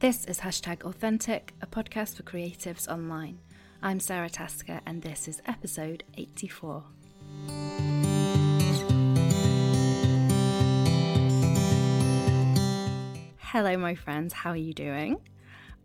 This is Hashtag Authentic, a podcast for creatives online. I'm Sara Tasker, and this is episode 84. Hello, my friends, how are you doing?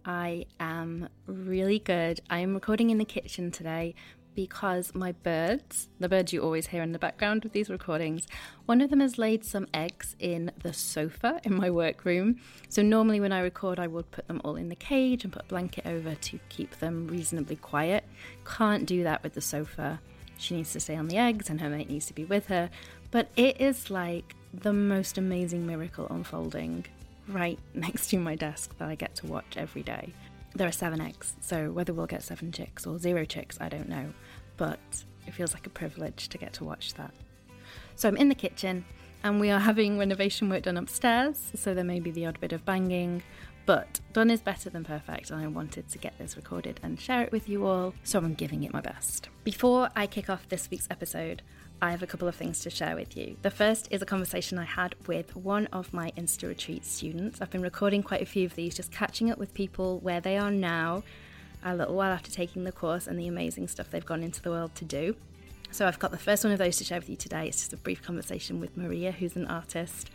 I am really good. I am recording in the kitchen today because my birds, the birds you always hear in the background of these recordings, one of them has laid some eggs in the sofa in my workroom. So normally when I record, I would put them all in the cage and put a blanket over to keep them reasonably quiet. Can't do that with the sofa. She needs to stay on the eggs and her mate needs to be with her. But it is like the most amazing miracle unfolding right next to my desk that I get to watch every day. There are seven eggs, so whether we'll get seven chicks or zero chicks, I don't know, but it feels like a privilege to get to watch that. So I'm in the kitchen and we are having renovation work done upstairs, so there may be the odd bit of banging, but done is better than perfect, and I wanted to get this recorded and share it with you all, so I'm giving it my best. Before I kick off this week's episode, I have a couple of things to share with you. The first is a conversation I had with one of my Insta Retreat students. I've been recording quite a few of these, just catching up with people where they are now, a little while after taking the course, and the amazing stuff they've gone into the world to do. So I've got the first one of those to share with you today. It's just a brief conversation with Maria, who's an artist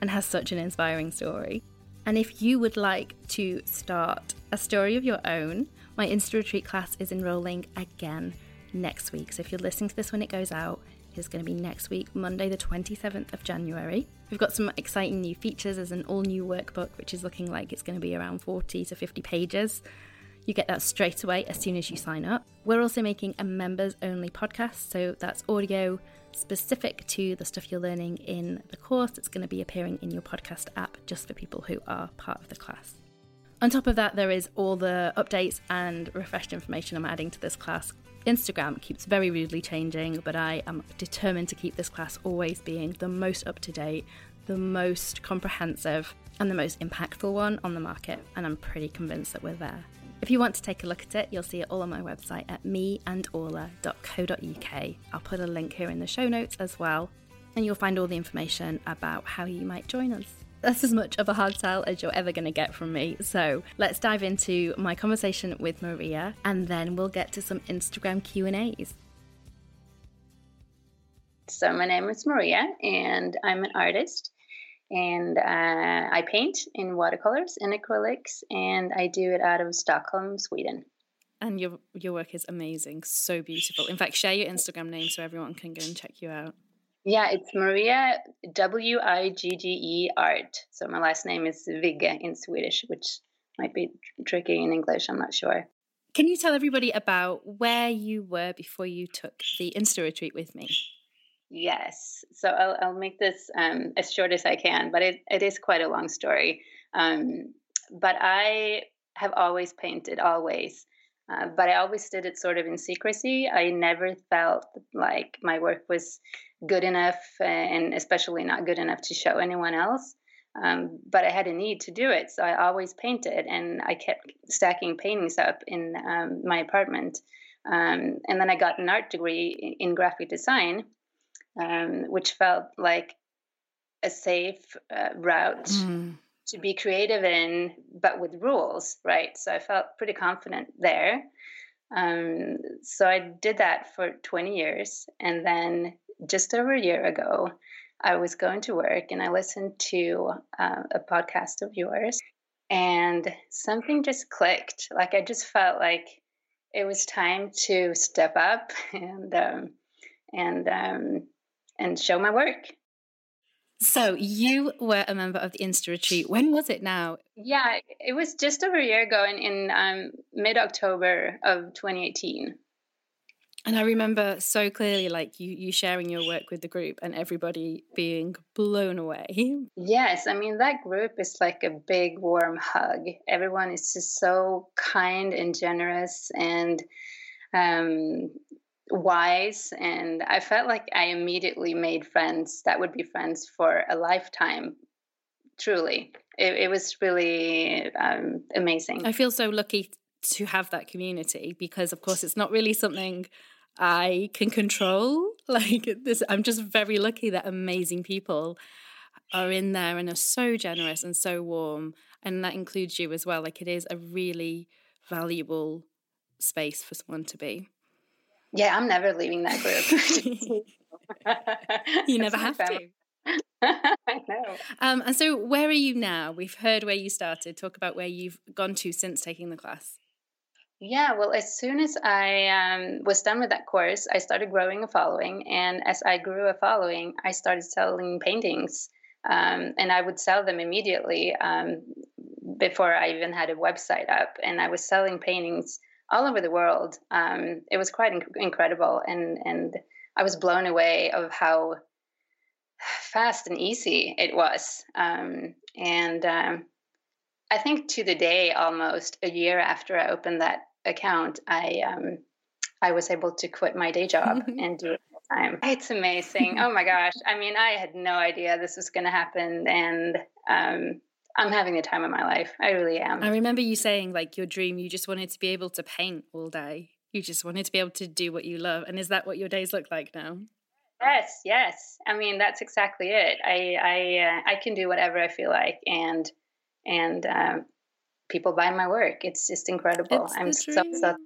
and has such an inspiring story. And if you would like to start a story of your own, my Insta Retreat class is enrolling again next week. So if you're listening to this when it goes out, it's going to be next week, Monday, the 27th of January. We've got some exciting new features. There's an all new workbook, which is looking like it's going to be around 40 to 50 pages. You get that straight away as soon as you sign up. We're also making a members only podcast, so that's audio specific to the stuff you're learning in the course. It's going to be appearing in your podcast app just for people who are part of the class. On top of that, there is all the updates and refreshed information I'm adding to this class Instagram keeps very rudely changing, but I am determined to keep this class always being the most up to date, the most comprehensive, and the most impactful one on the market, and I'm pretty convinced that we're there. If you want to take a look at it, you'll see it all on my website at meandorla.co.uk. I'll put a link here in the show notes as well, and you'll find all the information about how you might join us that's as much of a hard sell as you're ever going to get from me. So let's dive into my conversation with Maria, and then we'll get to some Instagram Q and A's. So my name is Maria, and I'm an artist, and uh, I paint in watercolors and acrylics, and I do it out of Stockholm, Sweden. And your your work is amazing, so beautiful. In fact, share your Instagram name so everyone can go and check you out. Yeah, it's Maria W I G G E Art. So my last name is Vigge in Swedish, which might be tricky in English. I'm not sure. Can you tell everybody about where you were before you took the Insta retreat with me? Yes. So I'll, I'll make this um, as short as I can, but it, it is quite a long story. Um, but I have always painted, always. Uh, but I always did it sort of in secrecy. I never felt like my work was good enough, and especially not good enough to show anyone else. Um, but I had a need to do it, so I always painted, and I kept stacking paintings up in um, my apartment. Um, and then I got an art degree in graphic design, um, which felt like a safe uh, route. Mm to be creative in, but with rules, right? So I felt pretty confident there. Um, so I did that for 20 years. And then just over a year ago, I was going to work and I listened to uh, a podcast of yours, and something just clicked. Like I just felt like it was time to step up and um, and um, and show my work. So you were a member of the Insta Retreat. When was it now? Yeah, it was just over a year ago in, in um, mid October of 2018. And I remember so clearly, like you, you sharing your work with the group and everybody being blown away. Yes, I mean that group is like a big warm hug. Everyone is just so kind and generous, and um, wise and i felt like i immediately made friends that would be friends for a lifetime truly it, it was really um, amazing i feel so lucky to have that community because of course it's not really something i can control like this i'm just very lucky that amazing people are in there and are so generous and so warm and that includes you as well. Like it is a really valuable space for someone to be. Yeah, I'm never leaving that group. you never have to. I know. Um, and so, where are you now? We've heard where you started. Talk about where you've gone to since taking the class. Yeah, well, as soon as I um, was done with that course, I started growing a following. And as I grew a following, I started selling paintings. Um, and I would sell them immediately um, before I even had a website up. And I was selling paintings all over the world. Um, it was quite inc- incredible. And, and I was blown away of how fast and easy it was. Um, and um, I think to the day, almost a year after I opened that account, I um, I was able to quit my day job and do it full time. It's amazing. oh my gosh! I mean, I had no idea this was going to happen, and um, I'm having the time of my life. I really am. I remember you saying like your dream, you just wanted to be able to paint all day. You just wanted to be able to do what you love. And is that what your days look like now? Yes, yes. I mean, that's exactly it. I I uh, I can do whatever I feel like, and and um, people buy my work. It's just incredible. It's I'm so, so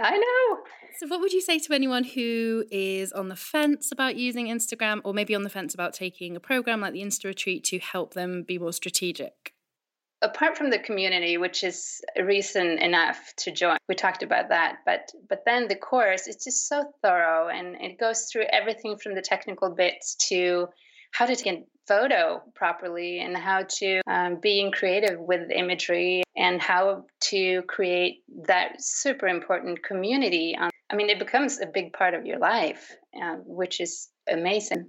I know. So, what would you say to anyone who is on the fence about using Instagram, or maybe on the fence about taking a program like the Insta Retreat to help them be more strategic? apart from the community which is reason enough to join we talked about that but but then the course it's just so thorough and it goes through everything from the technical bits to how to take a photo properly and how to um, being creative with imagery and how to create that super important community. Um, i mean it becomes a big part of your life uh, which is amazing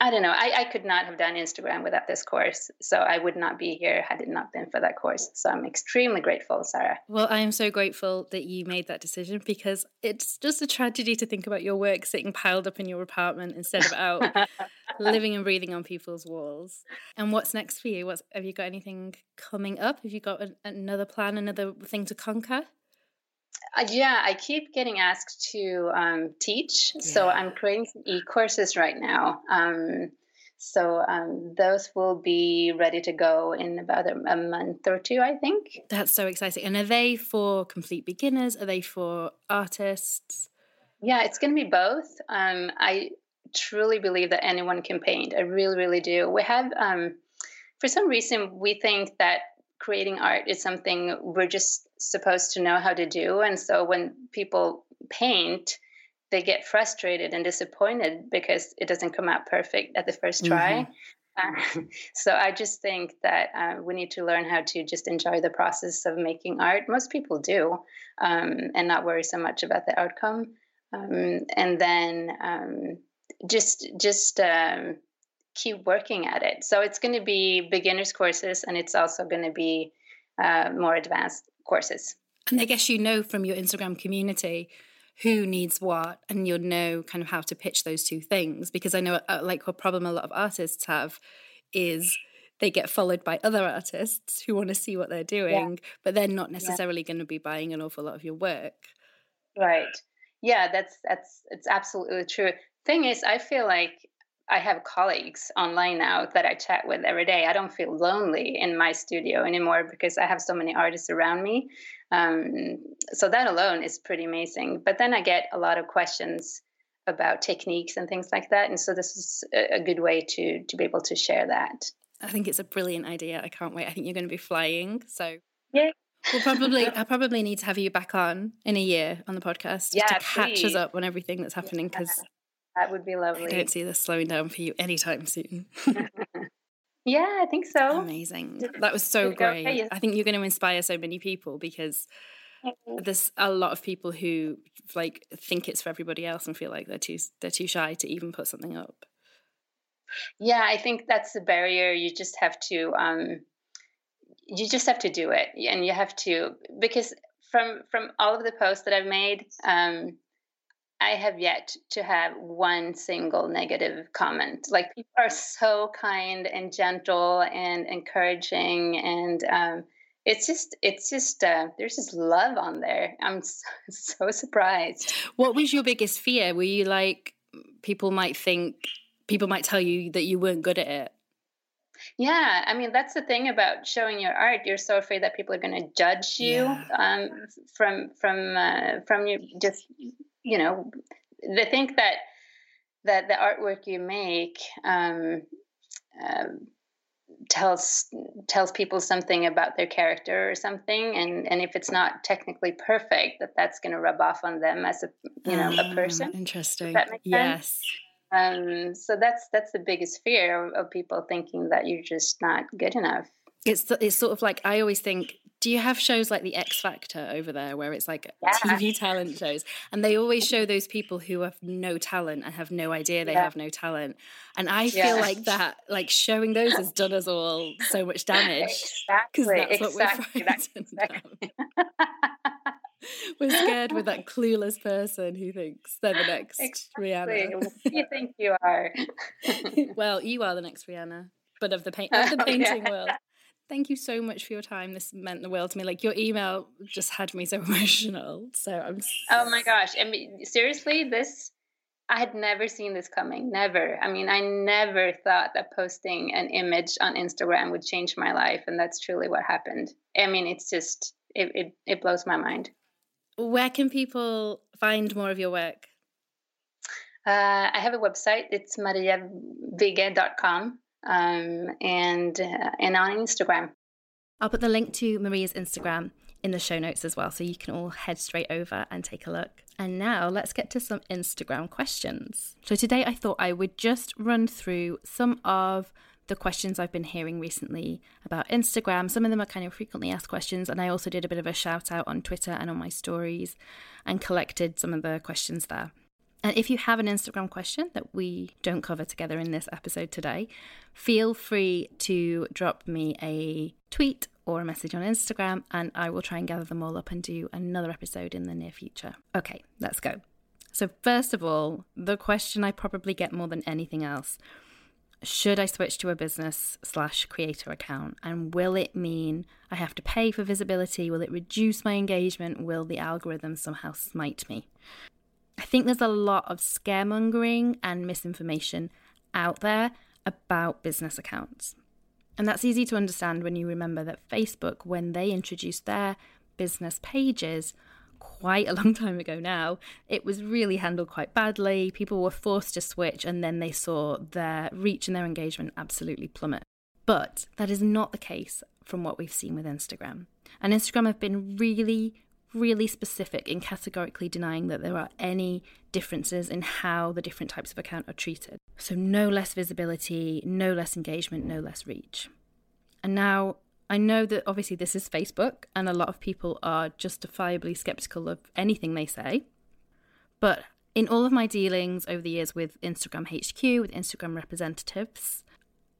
I don't know. I, I could not have done Instagram without this course. So I would not be here had it not been for that course. So I'm extremely grateful, Sara. Well, I am so grateful that you made that decision because it's just a tragedy to think about your work sitting piled up in your apartment instead of out living and breathing on people's walls. And what's next for you? What's have you got anything coming up? Have you got a, another plan, another thing to conquer? Uh, yeah, I keep getting asked to um, teach. Yeah. So I'm creating some e courses right now. Um, so um, those will be ready to go in about a, a, month or two, I think. That's so exciting. And are they for complete beginners? Are they for artists? Yeah, it's going to be both. Um, I truly believe that anyone can paint. I really, really do. We have, um, for some reason, we think that creating art is something we're just supposed to know how to do. And so when people paint, they get frustrated and disappointed because it doesn't come out perfect at the first try. Mm-hmm. Uh, so I just think that uh, we need to learn how to just enjoy the process of making art. Most people do, um, and not worry so much about the outcome. Um, and then um, just just um, keep working at it. So it's going to be beginners courses, and it's also going to be uh, more advanced courses. And I guess you know from your Instagram community who needs what, and you'll know kind of how to pitch those two things. Because I know, uh, like, a problem a lot of artists have is they get followed by other artists who want to see what they're doing, yeah. but they're not necessarily yeah. going to be buying an awful lot of your work. Right. Yeah, that's that's it's absolutely true. Thing is, I feel like I have colleagues online now that I chat with every day. I don't feel lonely in my studio anymore because I have so many artists around me. Um, so that alone is pretty amazing. But then I get a lot of questions about techniques and things like that, and so this is a, good way to to be able to share that. I think it's a brilliant idea. I can't wait. I think you're going to be flying. So yeah. We'll probably I probably need to have you back on in a year on the podcast yeah, to catch us up on everything that's happening because that would be lovely. I don't see this slowing down for you anytime soon. yeah, I think so. Amazing. That was so great. Okay, yes. I think you're going to inspire so many people because there's a lot of people who like think it's for everybody else and feel like they're too they're too shy to even put something up. Yeah, I think that's the barrier. You just have to um you just have to do it and you have to because from from all of the posts that I've made um I have yet to have one single negative comment. Like people are so kind and gentle and encouraging, and um, it's just it's just uh, there's just love on there. I'm so, so surprised. What was your biggest fear? Were you like people might think people might tell you that you weren't good at it? Yeah, I mean that's the thing about showing your art. You're so afraid that people are going to judge you yeah. um, from from uh, from you just you know they think that that the artwork you make um, uh, tells tells people something about their character or something and and if it's not technically perfect that that's going to rub off on them as a you know a ah, person. Interesting. yes. Um so that's that's the biggest fear of, of people thinking that you're just not good enough it's it's sort of like I always think do you have shows like the X Factor over there where it's like yeah. TV talent shows and they always show those people who have no talent and have no idea they yeah. have no talent and I yeah. feel like that like showing those has done us all so much damage because exactly. that's exactly. what we're frightened exactly. we're scared with that clueless person who thinks they're the next. Rihanna. you think you are? well, you are the next Rihanna, but of the paint of the oh, painting world. Thank you so much for your time. This meant the world to me. Like your email just had me so emotional. So I'm. Oh my gosh! I mean, seriously, this I had never seen this coming. Never. I mean, I never thought that posting an image on Instagram would change my life, and that's truly what happened. I mean, it's just it it, it blows my mind. Where can people find more of your work? Uh, I have a website. It's mariavigge.com um, and uh, and on Instagram. I'll put the link to Maria's Instagram in the show notes as well, so you can all head straight over and take a look. And now let's get to some Instagram questions. So today I thought I would just run through some of the questions I've been hearing recently about Instagram. Some of them are kind of frequently asked questions, and I also did a bit of a shout out on Twitter and on my stories and collected some of the questions there. And if you have an Instagram question that we don't cover together in this episode today, feel free to drop me a tweet or a message on Instagram, and I will try and gather them all up and do another episode in the near future. Okay, let's go. So, first of all, the question I probably get more than anything else should I switch to a business slash creator account? And will it mean I have to pay for visibility? Will it reduce my engagement? Will the algorithm somehow smite me? I think there's a lot of scaremongering and misinformation out there about business accounts. And that's easy to understand when you remember that Facebook, when they introduced their business pages quite a long time ago now, it was really handled quite badly. People were forced to switch, and then they saw their reach and their engagement absolutely plummet. But that is not the case from what we've seen with Instagram. And Instagram have been really, really specific in categorically denying that there are any differences in how the different types of account are treated. So, no less visibility, no less engagement, no less reach. And now I know that obviously this is Facebook, and a lot of people are justifiably skeptical of anything they say. But in all of my dealings over the years with Instagram HQ, with Instagram representatives,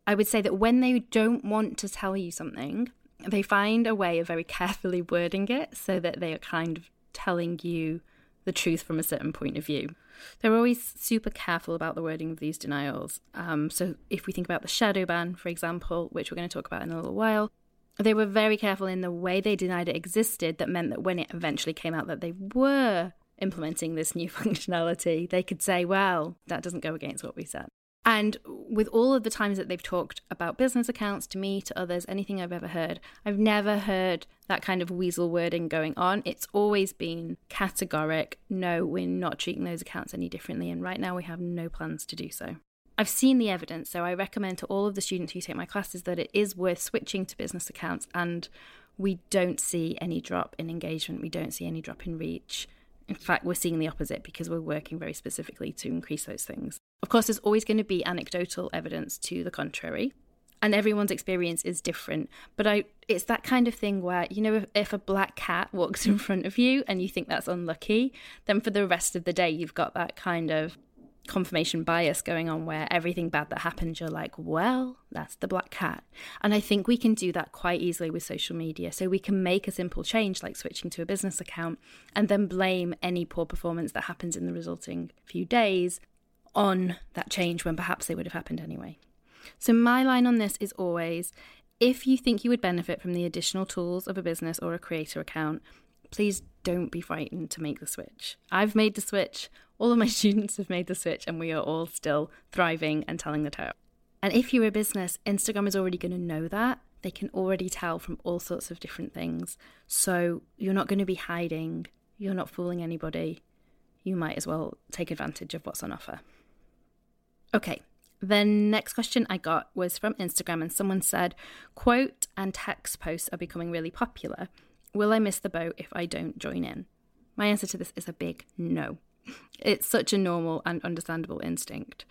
I would say that when they don't want to tell you something, they find a way of very carefully wording it so that they are kind of telling you the truth from a certain point of view. They're always super careful about the wording of these denials. Um, so, if we think about the shadow ban, for example, which we're going to talk about in a little while, they were very careful in the way they denied it existed. That meant that when it eventually came out that they were implementing this new functionality, they could say, well, that doesn't go against what we said. And with all of the times that they've talked about business accounts to me, to others, anything I've ever heard, I've never heard that kind of weasel wording going on. It's always been categoric no, we're not treating those accounts any differently. And right now we have no plans to do so. I've seen the evidence, so I recommend to all of the students who take my classes that it is worth switching to business accounts. And we don't see any drop in engagement, we don't see any drop in reach. In fact, we're seeing the opposite because we're working very specifically to increase those things. Of course, there's always going to be anecdotal evidence to the contrary, and everyone's experience is different. But I, it's that kind of thing where, you know, if, if, a black cat walks in front of you and you think that's unlucky, then for the rest of the day, you've got that kind of confirmation bias going on where everything bad that happens, you're like, well, that's the black cat. And I think we can do that quite easily with social media. So we can make a simple change like switching to a business account and then blame any poor performance that happens in the resulting few days on that change when perhaps they would have happened anyway. So my line on this is always if you think you would benefit from the additional tools of a business or a creator account, please don't be frightened to make the switch. I've made the switch, all of my students have made the switch, and we are all still thriving and telling the tale. And if you're a business, Instagram is already going to know that. They can already tell from all sorts of different things. So you're not going to be hiding, you're not fooling anybody. You might as well take advantage of what's on offer. Okay, the next question I got was from Instagram, and someone said, Quote and text posts are becoming really popular. Will I miss the boat if I don't join in? My answer to this is a big no. It's such a normal and understandable instinct.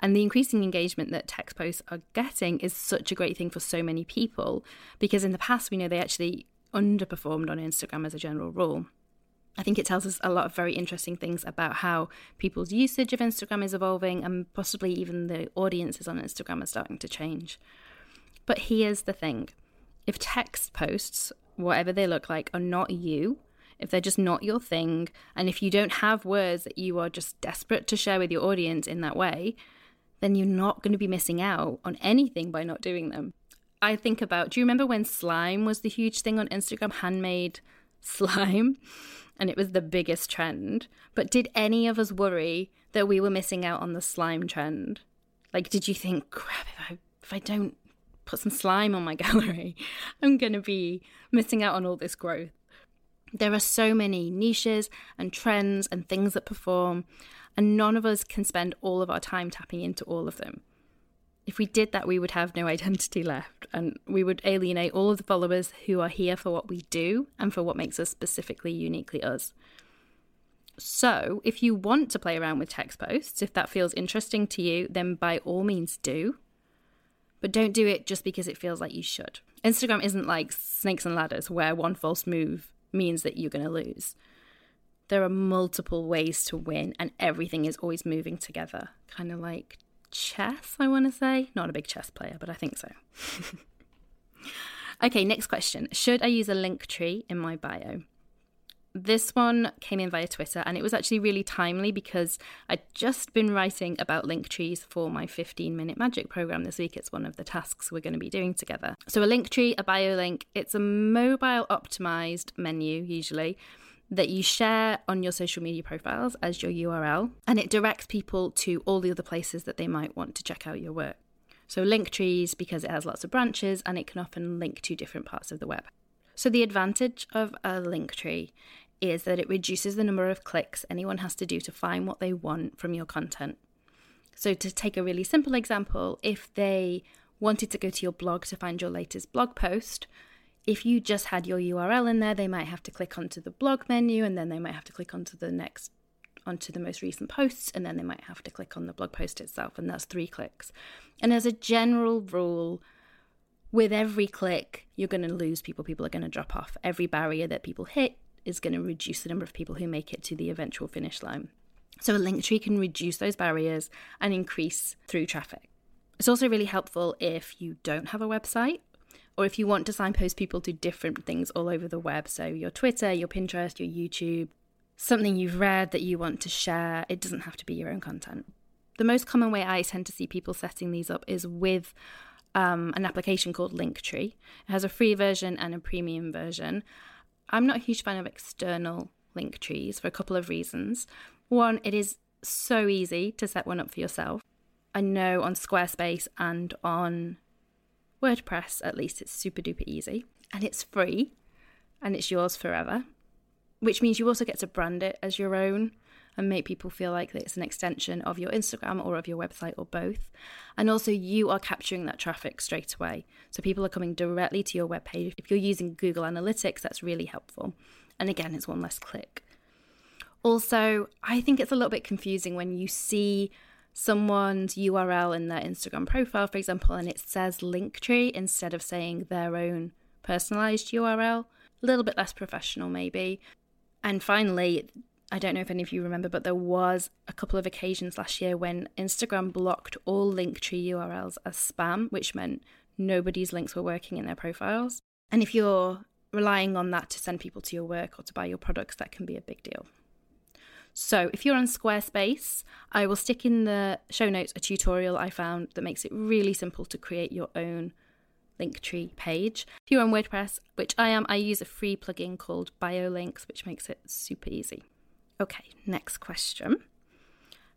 And the increasing engagement that text posts are getting is such a great thing for so many people because in the past we know they actually underperformed on Instagram as a general rule. I think it tells us a lot of very interesting things about how people's usage of Instagram is evolving and possibly even the audiences on Instagram are starting to change. But here's the thing if text posts, whatever they look like, are not you, if they're just not your thing, and if you don't have words that you are just desperate to share with your audience in that way, then you're not going to be missing out on anything by not doing them. I think about do you remember when slime was the huge thing on Instagram, handmade slime? And it was the biggest trend. But did any of us worry that we were missing out on the slime trend? Like, did you think, crap, if I, if I don't put some slime on my gallery, I'm going to be missing out on all this growth? There are so many niches and trends and things that perform, and none of us can spend all of our time tapping into all of them. If we did that, we would have no identity left, and we would alienate all of the followers who are here for what we do and for what makes us specifically uniquely us. So, if you want to play around with text posts, if that feels interesting to you, then by all means do. But don't do it just because it feels like you should. Instagram isn't like snakes and ladders where one false move means that you're going to lose there are multiple ways to win and everything is always moving together. Kind of like chess, I want to say. Not a big chess player, but I think so. okay, next question. Should I use a link tree in my bio? This one came in via Twitter and it was actually really timely because I'd just been writing about link trees for my 15 minute magic program this week. It's one of the tasks we're going to be doing together. So, a link tree, a bio link, it's a mobile optimized menu usually that you share on your social media profiles as your URL, and it directs people to all the other places that they might want to check out your work. So, link trees, because it has lots of branches and it can often link to different parts of the web. So, the advantage of a link tree is that it reduces the number of clicks anyone has to do to find what they want from your content. So, to take a really simple example, if they wanted to go to your blog to find your latest blog post, if you just had your URL in there, they might have to click onto the blog menu and then they might have to click onto the next onto the most recent posts and then they might have to click on the blog post itself and that's 3 clicks. And as a general rule with every click you're going to lose people people are going to drop off. Every barrier that people hit is going to reduce the number of people who make it to the eventual finish line. So a link tree can reduce those barriers and increase through traffic. It's also really helpful if you don't have a website or if you want to signpost people to different things all over the web. So your Twitter, your Pinterest, your YouTube, something you've read that you want to share. It doesn't have to be your own content. The most common way I tend to see people setting these up is with um, an application called Linktree. It has a free version and a premium version. I'm not a huge fan of external link trees for a couple of reasons. One, it is so easy to set one up for yourself. I know on Squarespace and on WordPress, at least, it's super duper easy and it's free and it's yours forever, which means you also get to brand it as your own and make people feel like it's an extension of your Instagram or of your website or both. And also, you are capturing that traffic straight away. So people are coming directly to your webpage. If you're using Google Analytics, that's really helpful. And again, it's one less click. Also, I think it's a little bit confusing when you see someone's URL in their Instagram profile, for example, and it says Linktree instead of saying their own personalized URL. A little bit less professional, maybe. And finally, I don't know if any of you remember, but there was a couple of occasions last year when Instagram blocked all Linktree URLs as spam, which meant nobody's links were working in their profiles. And if you're relying on that to send people to your work or to buy your products, that can be a big deal. So if you're on Squarespace, I will stick in the show notes a tutorial I found that makes it really simple to create your own Linktree page. If you're on WordPress, which I am, I use a free plugin called BioLinks, which makes it super easy. Okay, next question.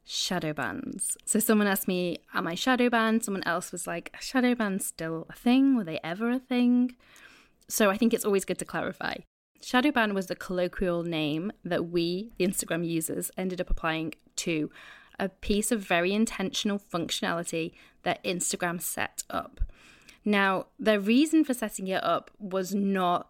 shadow bans. So someone asked me, Am I shadow banned? Someone else was like, Shadow bans still a thing? Were they ever a thing? So I think it's always good to clarify. Shadow ban was the colloquial name that we, the Instagram users, ended up applying to a piece of very intentional functionality that Instagram set up. Now, the reason for setting it up was not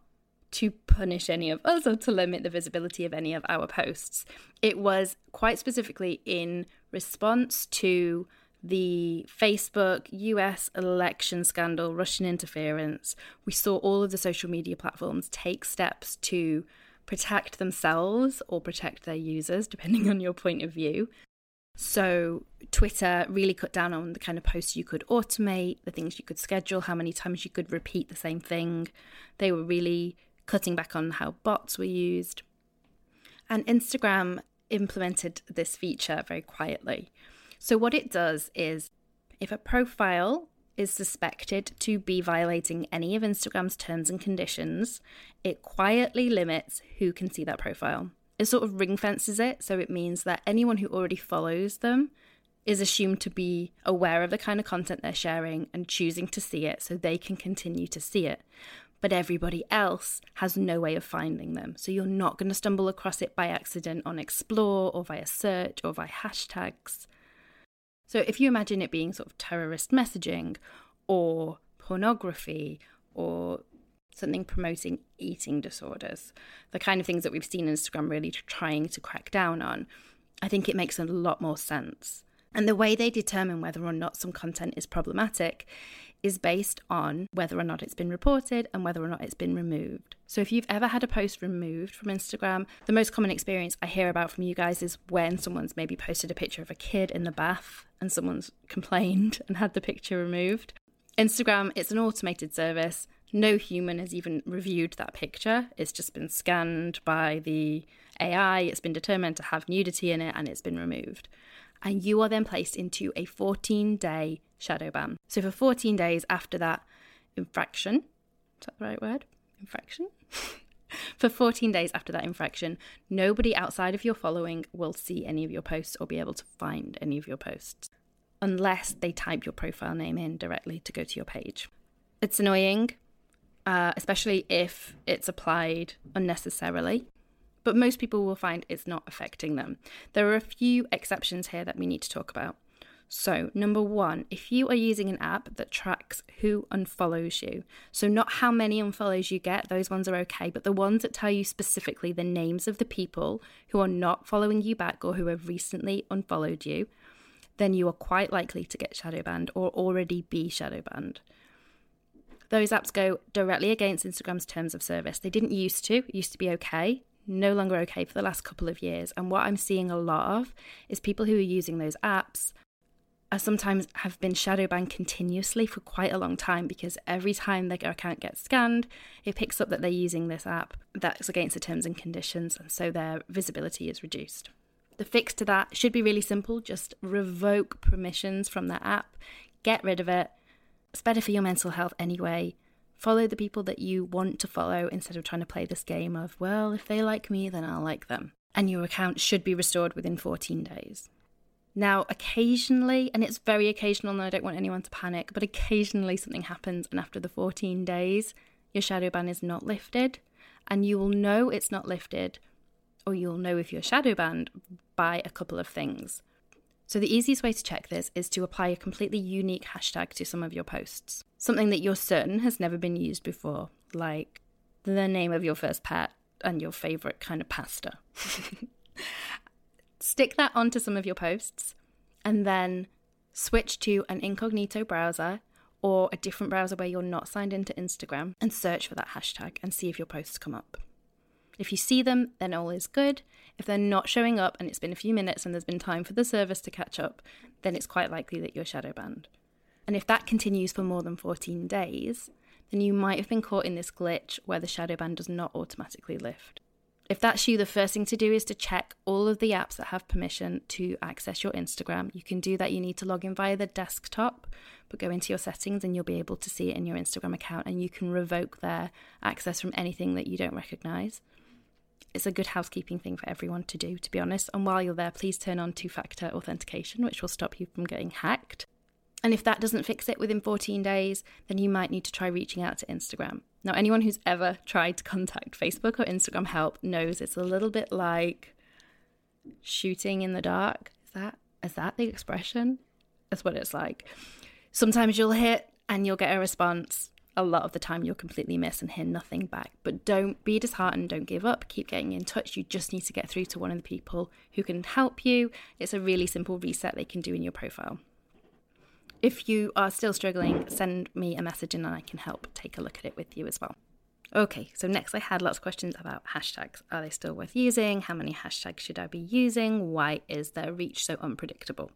to punish any of us or to limit the visibility of any of our posts. It was quite specifically in response to the Facebook US election scandal, Russian interference. We saw all of the social media platforms take steps to protect themselves or protect their users, depending on your point of view. So, Twitter really cut down on the kind of posts you could automate, the things you could schedule, how many times you could repeat the same thing. They were really cutting back on how bots were used. And Instagram implemented this feature very quietly. So, what it does is if a profile is suspected to be violating any of Instagram's terms and conditions, it quietly limits who can see that profile. It sort of ring fences it, so it means that anyone who already follows them is assumed to be aware of the kind of content they're sharing and choosing to see it so they can continue to see it but everybody else has no way of finding them. So you're not going to stumble across it by accident on Explore or via search or via hashtags. So if you imagine it being sort of terrorist messaging or pornography or something promoting eating disorders, the kind of things that we've seen Instagram really trying to crack down on, I think it makes a lot more sense. And the way they determine whether or not some content is problematic is based on whether or not it's been reported and whether or not it's been removed. So, if you've ever had a post removed from Instagram, the most common experience I hear about from you guys is when someone's maybe posted a picture of a kid in the bath and someone's complained and had the picture removed. Instagram, it's an automated service. No human has even reviewed that picture. It's just been scanned by the AI, it's been determined to have nudity in it, and it's been removed and you are then placed into a 14 day shadow ban. So, for 14 days after that infraction, is that the right word? Infraction? for 14 days after that infraction, nobody outside of your following will see any of your posts or be able to find any of your posts unless they type your profile name in directly to go to your page. It's annoying, uh, especially if it's applied unnecessarily but most people will find it's not affecting them. There are a few exceptions here that we need to talk about. So, number one, if you are using an app that tracks who unfollows you, so not how many unfollows you get, those ones are okay, but the ones that tell you specifically the names of the people who are not following you back or who have recently unfollowed you, then you are quite likely to get shadow banned or already be shadow banned. Those apps go directly against Instagram's terms of service. They didn't used to, it used to be okay no longer okay for the last couple of years. And what I'm seeing a lot of is people who are using those apps are sometimes have been shadow banned continuously for quite a long time because every time their account gets scanned, it picks up that they're using this app that's against the terms and conditions, and so their visibility is reduced. The fix to that should be really simple just revoke permissions from that app, get rid of it. It's better for your mental health anyway. Follow the people that you want to follow instead of trying to play this game of, well, if they like me, then I'll like them. And your account should be restored within 14 days. Now, occasionally, and it's very occasional, and I don't want anyone to panic, but occasionally something happens, and after the 14 days, your shadow ban is not lifted, and you will know it's not lifted, or you'll know if you're shadow banned by a couple of things. So, the easiest way to check this is to apply a completely unique hashtag to some of your posts. Something that you're certain has never been used before, like the name of your first pet and your favorite kind of pasta. Stick that onto some of your posts and then switch to an incognito browser or a different browser where you're not signed into Instagram and search for that hashtag and see if your posts come up. If you see them, then all is good. If they're not showing up and it's been a few minutes and there's been time for the service to catch up, then it's quite likely that you're shadow banned. And if that continues for more than 14 days, then you might have been caught in this glitch where the shadow ban does not automatically lift. If that's you, the first thing to do is to check all of the apps that have permission to access your Instagram. You can do that. You need to log in via the desktop, but go into your settings and you'll be able to see it in your Instagram account and you can revoke their access from anything that you don't recognize. It's a good housekeeping thing for everyone to do, to be honest. And while you're there, please turn on two factor authentication, which will stop you from getting hacked. And if that doesn't fix it within 14 days, then you might need to try reaching out to Instagram. Now, anyone who's ever tried to contact Facebook or Instagram help knows it's a little bit like shooting in the dark. Is that is that the expression? That's what it's like. Sometimes you'll hit and you'll get a response. A lot of the time you'll completely miss and hear nothing back. But don't be disheartened, don't give up, keep getting in touch. You just need to get through to one of the people who can help you. It's a really simple reset they can do in your profile. If you are still struggling, send me a message and I can help take a look at it with you as well. Okay, so next I had lots of questions about hashtags. Are they still worth using? How many hashtags should I be using? Why is their reach so unpredictable?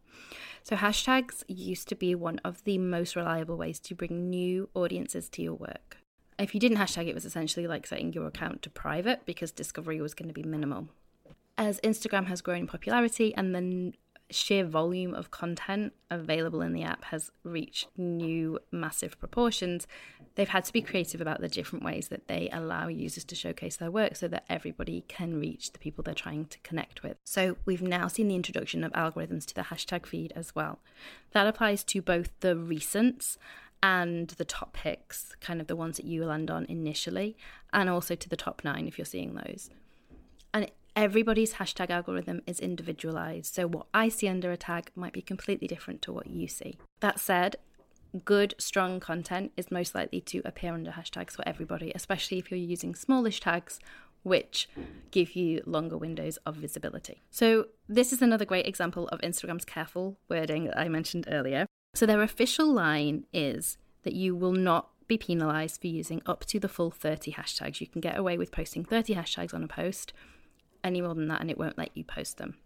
So, hashtags used to be one of the most reliable ways to bring new audiences to your work. If you didn't hashtag, it was essentially like setting your account to private because discovery was going to be minimal. As Instagram has grown in popularity and the sheer volume of content available in the app has reached new massive proportions, they've had to be creative about the different ways that they allow users to showcase their work so that everybody can reach the people they're trying to connect with. So we've now seen the introduction of algorithms to the hashtag feed as well. That applies to both the recents and the top picks, kind of the ones that you land on initially, and also to the top nine if you're seeing those. Everybody's hashtag algorithm is individualized, so what I see under a tag might be completely different to what you see. That said, good, strong content is most likely to appear under hashtags for everybody, especially if you're using smallish tags which give you longer windows of visibility. So, this is another great example of Instagram's careful wording that I mentioned earlier. So, their official line is that you will not be penalized for using up to the full 30 hashtags. You can get away with posting 30 hashtags on a post any more than that and it won't let you post them.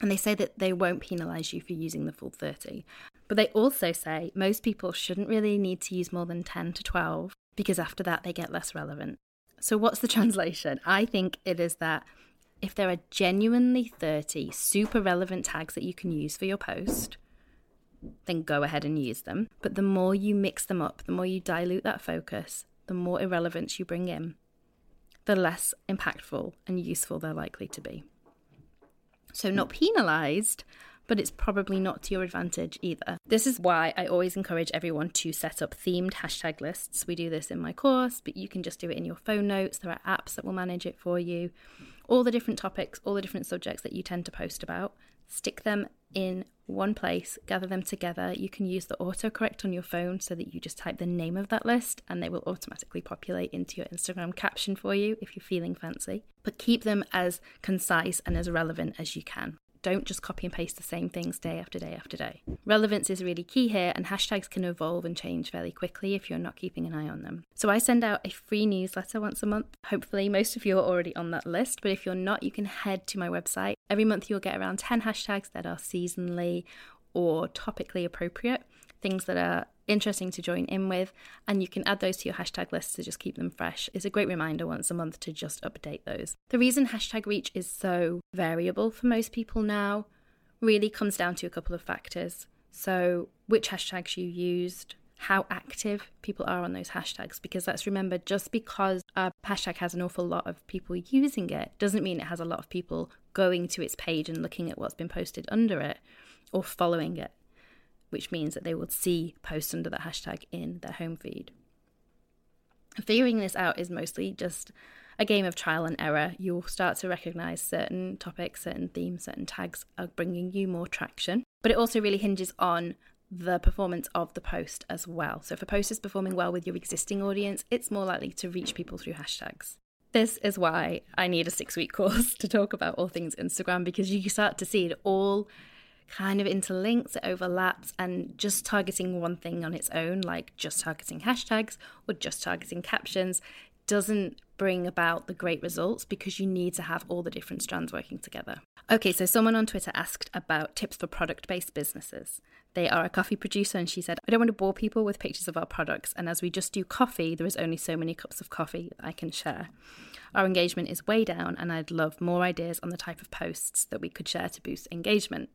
And they say that they won't penalise you for using the full 30. But they also say most people shouldn't really need to use more than 10 to 12 because after that they get less relevant. So, what's the translation? I think it is that if there are genuinely 30 super relevant tags that you can use for your post, then go ahead and use them. But the more you mix them up, the more you dilute that focus, the more irrelevance you bring in, the less impactful and useful they're likely to be. So, not penalised, but it's probably not to your advantage either. This is why I always encourage everyone to set up themed hashtag lists. We do this in my course, but you can just do it in your phone notes. There are apps that will manage it for you. All the different topics, all the different subjects that you tend to post about, stick them in one place, gather them together. You can use the autocorrect on your phone so that you just type the name of that list and they will automatically populate into your Instagram caption for you if you're feeling fancy. But keep them as concise and as relevant as you can. Don't just copy and paste the same things day after day after day. Relevance is really key here, and hashtags can evolve and change fairly quickly if you're not keeping an eye on them. So, I send out a free newsletter once a month. Hopefully, most of you are already on that list, but if you're not, you can head to my website. Every month, you'll get around 10 hashtags that are seasonally or topically appropriate, things that are interesting to join in with, and you can add those to your hashtag list to just keep them fresh. It's a great reminder once a month to just update those. The reason hashtag reach is so variable for most people now really comes down to a couple of factors. So, which hashtags you used, how active people are on those hashtags because let's remember just because a hashtag has an awful lot of people using it doesn't mean it has a lot of people going to its page and looking at what's been posted under it or following it which means that they will see posts under the hashtag in their home feed. Figuring this out is mostly just a game of trial and error. You'll start to recognize certain topics, certain themes, certain tags are bringing you more traction. But it also really hinges on the performance of the post as well. So if a post is performing well with your existing audience, it's more likely to reach people through hashtags. This is why I need a six week course to talk about all things Instagram because you start to see it all kind of interlinks, it overlaps, and just targeting one thing on its own, like just targeting hashtags or just targeting captions, doesn't bring about the great results because you need to have all the different strands working together. Okay, so someone on Twitter asked about tips for product based businesses. They are a coffee producer, and she said, I don't want to bore people with pictures of our products, and as we just do coffee, there is only so many cups of coffee I can share. Our engagement is way down, and I'd love more ideas on the type of posts that we could share to boost engagement.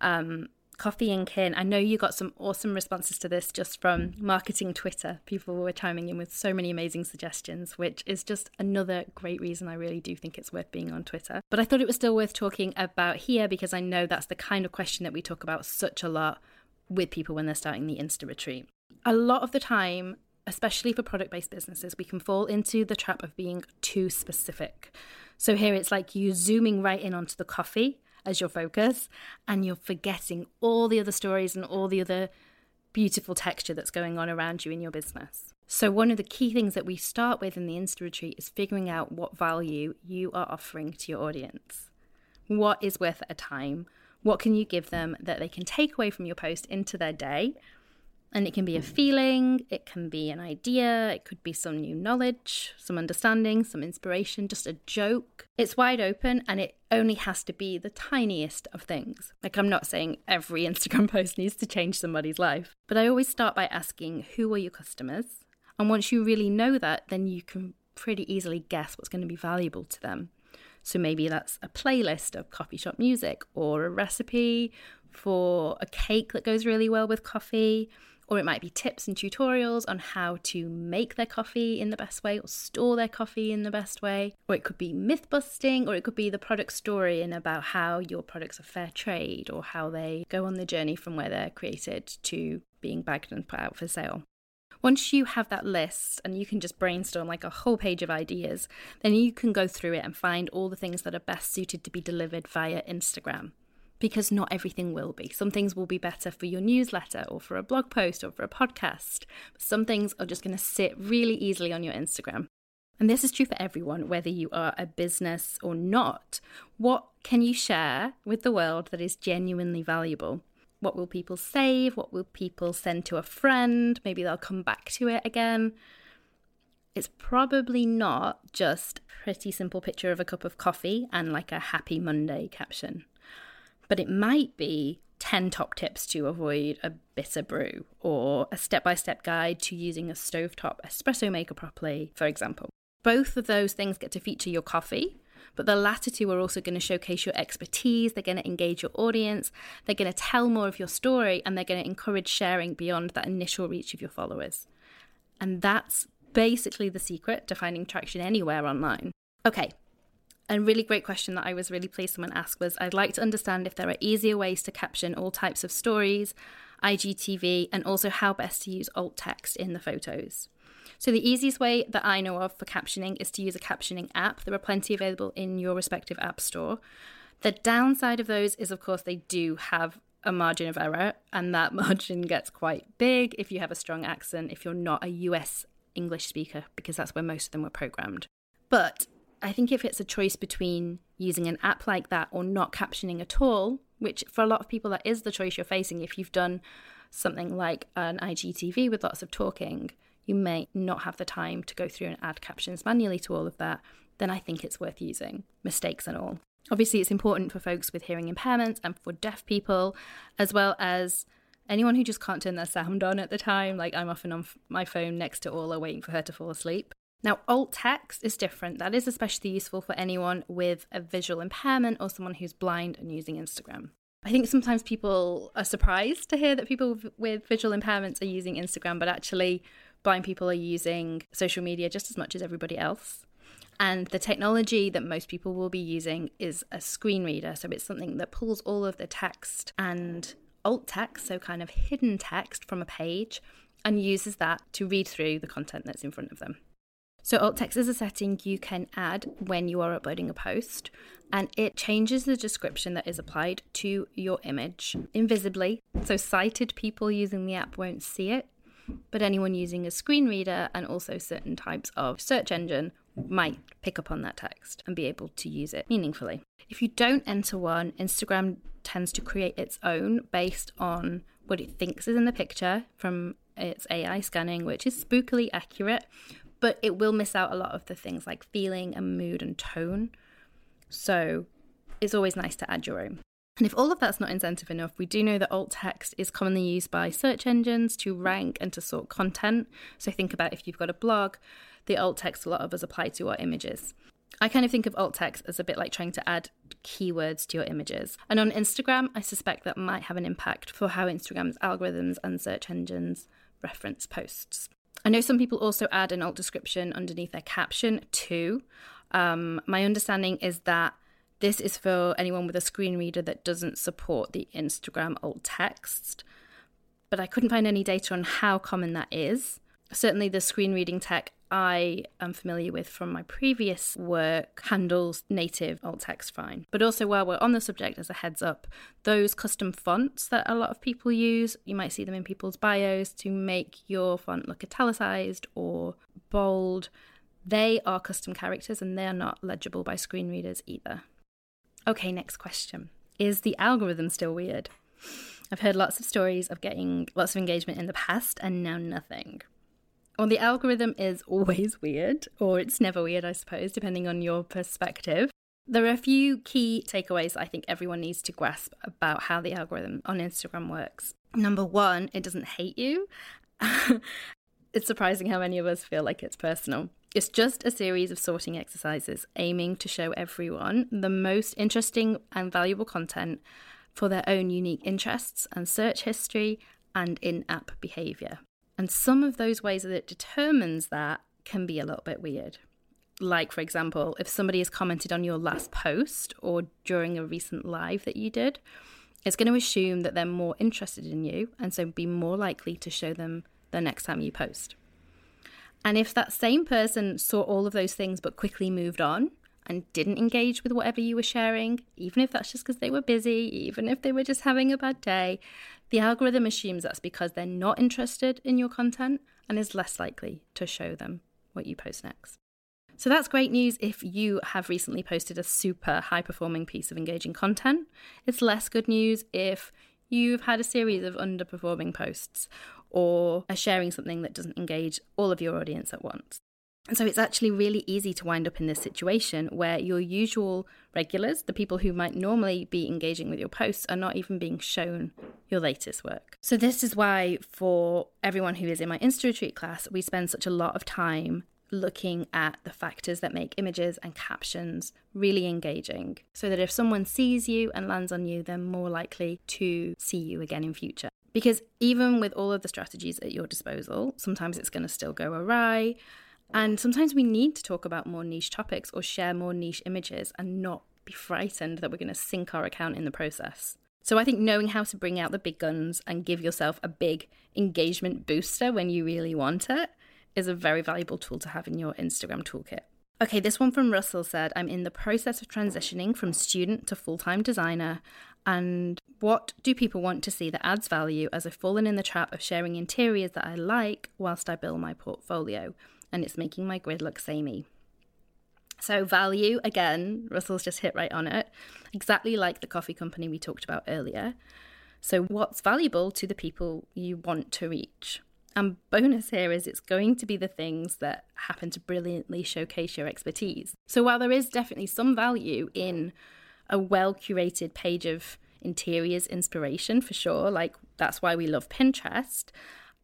Um, coffee and kin. I know you got some awesome responses to this just from marketing Twitter. People were chiming in with so many amazing suggestions, which is just another great reason I really do think it's worth being on Twitter. But I thought it was still worth talking about here because I know that's the kind of question that we talk about such a lot with people when they're starting the Insta retreat. A lot of the time, especially for product based businesses, we can fall into the trap of being too specific. So here it's like you zooming right in onto the coffee as your focus and you're forgetting all the other stories and all the other beautiful texture that's going on around you in your business. So, one of the key things that we start with in the Insta Retreat is figuring out what value you are offering to your audience. What is worth a time? What can you give them that they can take away from your post into their day and it can be a feeling, it can be an idea, it could be some new knowledge, some understanding, some inspiration, just a joke. It's wide open and it only has to be the tiniest of things. Like, I'm not saying every Instagram post needs to change somebody's life, but I always start by asking, who are your customers? And once you really know that, then you can pretty easily guess what's going to be valuable to them. So maybe that's a playlist of coffee shop music or a recipe for a cake that goes really well with coffee or it might be tips and tutorials on how to make their coffee in the best way or store their coffee in the best way. Or it could be myth busting, or it could be the product story and about how your products are fair trade or how they go on the journey from where they're created to being bagged and put out for sale. Once you have that list and you can just brainstorm like a whole page of ideas, then you can go through it and find all the things that are best suited to be delivered via Instagram because not everything will be. Some things will be better for your newsletter or for a blog post or for a podcast. Some things are just going to sit really easily on your Instagram. And this is true for everyone, whether you are a business or not. What can you share with the world that is genuinely valuable? What will people save? What will people send to a friend? Maybe they'll come back to it again. It's probably not just a pretty simple picture of a cup of coffee and like a happy Monday caption but it might be 10 top tips to avoid a bitter brew or a step by step guide to using a stovetop espresso maker properly, for example. Both of those things get to feature your coffee, but the latter two are also going to showcase your expertise, they're going to engage your audience, they're going to tell more of your story, and they're going to encourage sharing beyond that initial reach of your followers. And that's basically the secret to finding traction anywhere online. Okay, a really great question that I was really pleased someone asked was I'd like to understand if there are easier ways to caption all types of stories, IGTV, and also how best to use alt text in the photos. So, the easiest way that I know of for captioning is to use a captioning app. There are plenty available in your respective app store. The downside of those is, of course, they do have a margin of error, and that margin gets quite big if you have a strong accent, if you're not a US English speaker, because that's where most of them were programmed. But I think if it's a choice between using an app like that or not captioning at all, which for a lot of people that is the choice you're facing, if you've done something like an IGTV with lots of talking, you may not have the time to go through and add captions manually to all of that, then I think it's worth using, mistakes and all. Obviously, it's important for folks with hearing impairments and for deaf people, as well as anyone who just can't turn their sound on at the time. Like I'm often on my phone next to Orla waiting for her to fall asleep. Now, alt text is different. That is especially useful for anyone with a visual impairment or someone who's blind and using Instagram. I think sometimes people are surprised to hear that people with visual impairments are using Instagram, but actually, blind people are using social media just as much as everybody else. And the technology that most people will be using is a screen reader. So it's something that pulls all of the text and alt text, so kind of hidden text from a page, and uses that to read through the content that's in front of them. So alt text is a setting you can add when you are uploading a post and it changes the description that is applied to your image invisibly. So sighted people using the app won't see it, but anyone using a screen reader and also certain types of search engine might pick up on that text and be able to use it meaningfully. If you don't enter one, Instagram tends to create its own based on what it thinks is in the picture from its AI scanning, which is spookily accurate, but it will miss out a lot of the things like feeling and mood and tone. So it's always nice to add your own. And if all of that's not incentive enough, we do know that alt text is commonly used by search engines to rank and to sort content. So think about if you've got a blog, the alt text a lot of us apply to our images. I kind of think of alt text as a bit like trying to add keywords to your images. And on Instagram, I suspect that might have an impact for how Instagram's algorithms and search engines reference posts. I know some people also add an alt description underneath their caption too. Um, my understanding is that this is for anyone with a screen reader that doesn't support the Instagram alt text, but I couldn't find any data on how common that is. Certainly, the screen reading tech I am familiar with from my previous work handles native alt text fine. But also, while we're on the subject, as a heads up, those custom fonts that a lot of people use, you might see them in people's bios to make your font look italicized or bold. They are custom characters and they are not legible by screen readers either. Okay, next question. Is the algorithm still weird? I've heard lots of stories of getting lots of engagement in the past and now nothing. Well, the algorithm is always weird, or it's never weird, I suppose, depending on your perspective. There are a few key takeaways I think everyone needs to grasp about how the algorithm on Instagram works. Number one, it doesn't hate you. it's surprising how many of us feel like it's personal. It's just a series of sorting exercises aiming to show everyone the most interesting and valuable content for their own unique interests and search history and in app behavior. And some of those ways that it determines that can be a little bit weird. Like, for example, if somebody has commented on your last post or during a recent live that you did, it's going to assume that they're more interested in you and so be more likely to show them the next time you post. And if that same person saw all of those things but quickly moved on and didn't engage with whatever you were sharing, even if that's just because they were busy, even if they were just having a bad day, the algorithm assumes that's because they're not interested in your content and is less likely to show them what you post next. So that's great news if you have recently posted a super high performing piece of engaging content. It's less good news if you've had a series of underperforming posts or are sharing something that doesn't engage all of your audience at once. And so it's actually really easy to wind up in this situation where your usual regulars, the people who might normally be engaging with your posts, are not even being shown your latest work. So, this is why, for everyone who is in my Insta Retreat class, we spend such a lot of time looking at the factors that make images and captions really engaging so that if someone sees you and lands on you, they're more likely to see you again in future. Because even with all of the strategies at your disposal, sometimes it's going to still go awry. And sometimes we need to talk about more niche topics or share more niche images and not be frightened that we're going to sink our account in the process. So I think knowing how to bring out the big guns and give yourself a big engagement booster when you really want it is a very valuable tool to have in your Instagram toolkit. Okay, this one from Russell said, I'm in the process of transitioning from student to full time designer. And what do people want to see that adds value as I've fallen in the trap of sharing interiors that I like whilst I build my portfolio? And it's making my grid look samey. So, value, again, Russell's just hit right on it, exactly like the coffee company we talked about earlier. So, what's valuable to the people you want to reach? And bonus here is it's going to be the things that happen to brilliantly showcase your expertise. So, while there is definitely some value in a well curated page of interiors inspiration for sure, like that's why we love Pinterest,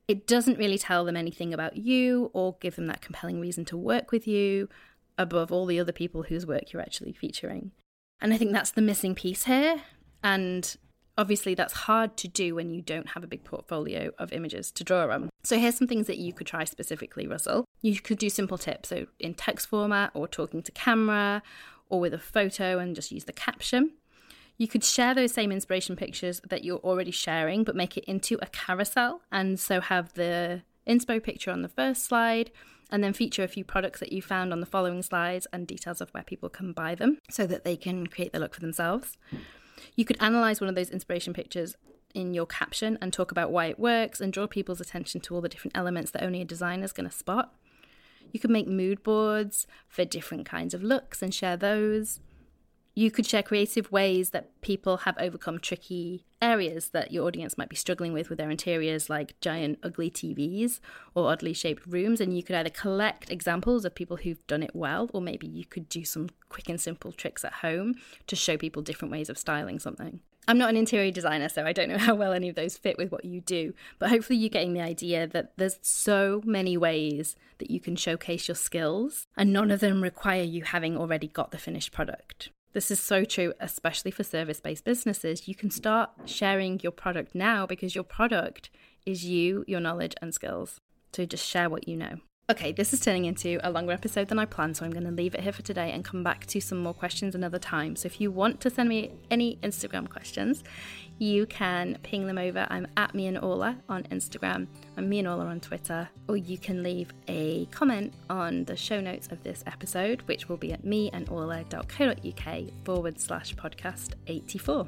it doesn't really tell them anything about you or give them that compelling reason to work with you above all the other people whose work you're actually featuring. And I think that's the missing piece here. And obviously, that's hard to do when you don't have a big portfolio of images to draw on. So, here's some things that you could try specifically, Russell. You could do simple tips, so in text format or talking to camera or with a photo and just use the caption. You could share those same inspiration pictures that you're already sharing, but make it into a carousel. And so have the inspo picture on the first slide, and then feature a few products that you found on the following slides and details of where people can buy them so that they can create the look for themselves. You could analyze one of those inspiration pictures in your caption and talk about why it works and draw people's attention to all the different elements that only a designer is going to spot. You could make mood boards for different kinds of looks and share those you could share creative ways that people have overcome tricky areas that your audience might be struggling with with their interiors, like giant ugly TVs or oddly shaped rooms. And you could either collect examples of people who've done it well, or maybe you could do some quick and simple tricks at home to show people different ways of styling something. I'm not an interior designer, so I don't know how well any of those fit with what you do, but hopefully you're getting the idea that there's so many ways that you can showcase your skills, and none of them require you having already got the finished product. This is so true, especially for service based businesses. You can start sharing your product now because your product is you, your knowledge, and skills. So just share what you know. Okay, this is turning into a longer episode than I planned, so I'm going to leave it here for today and come back to some more questions another time. So if you want to send me any Instagram questions, you can ping them over. I'm at me and Orla on Instagram. I'm me and Orla on Twitter. Or you can leave a comment on the show notes of this episode, which will be at meandorla.co.uk forward slash podcast 84.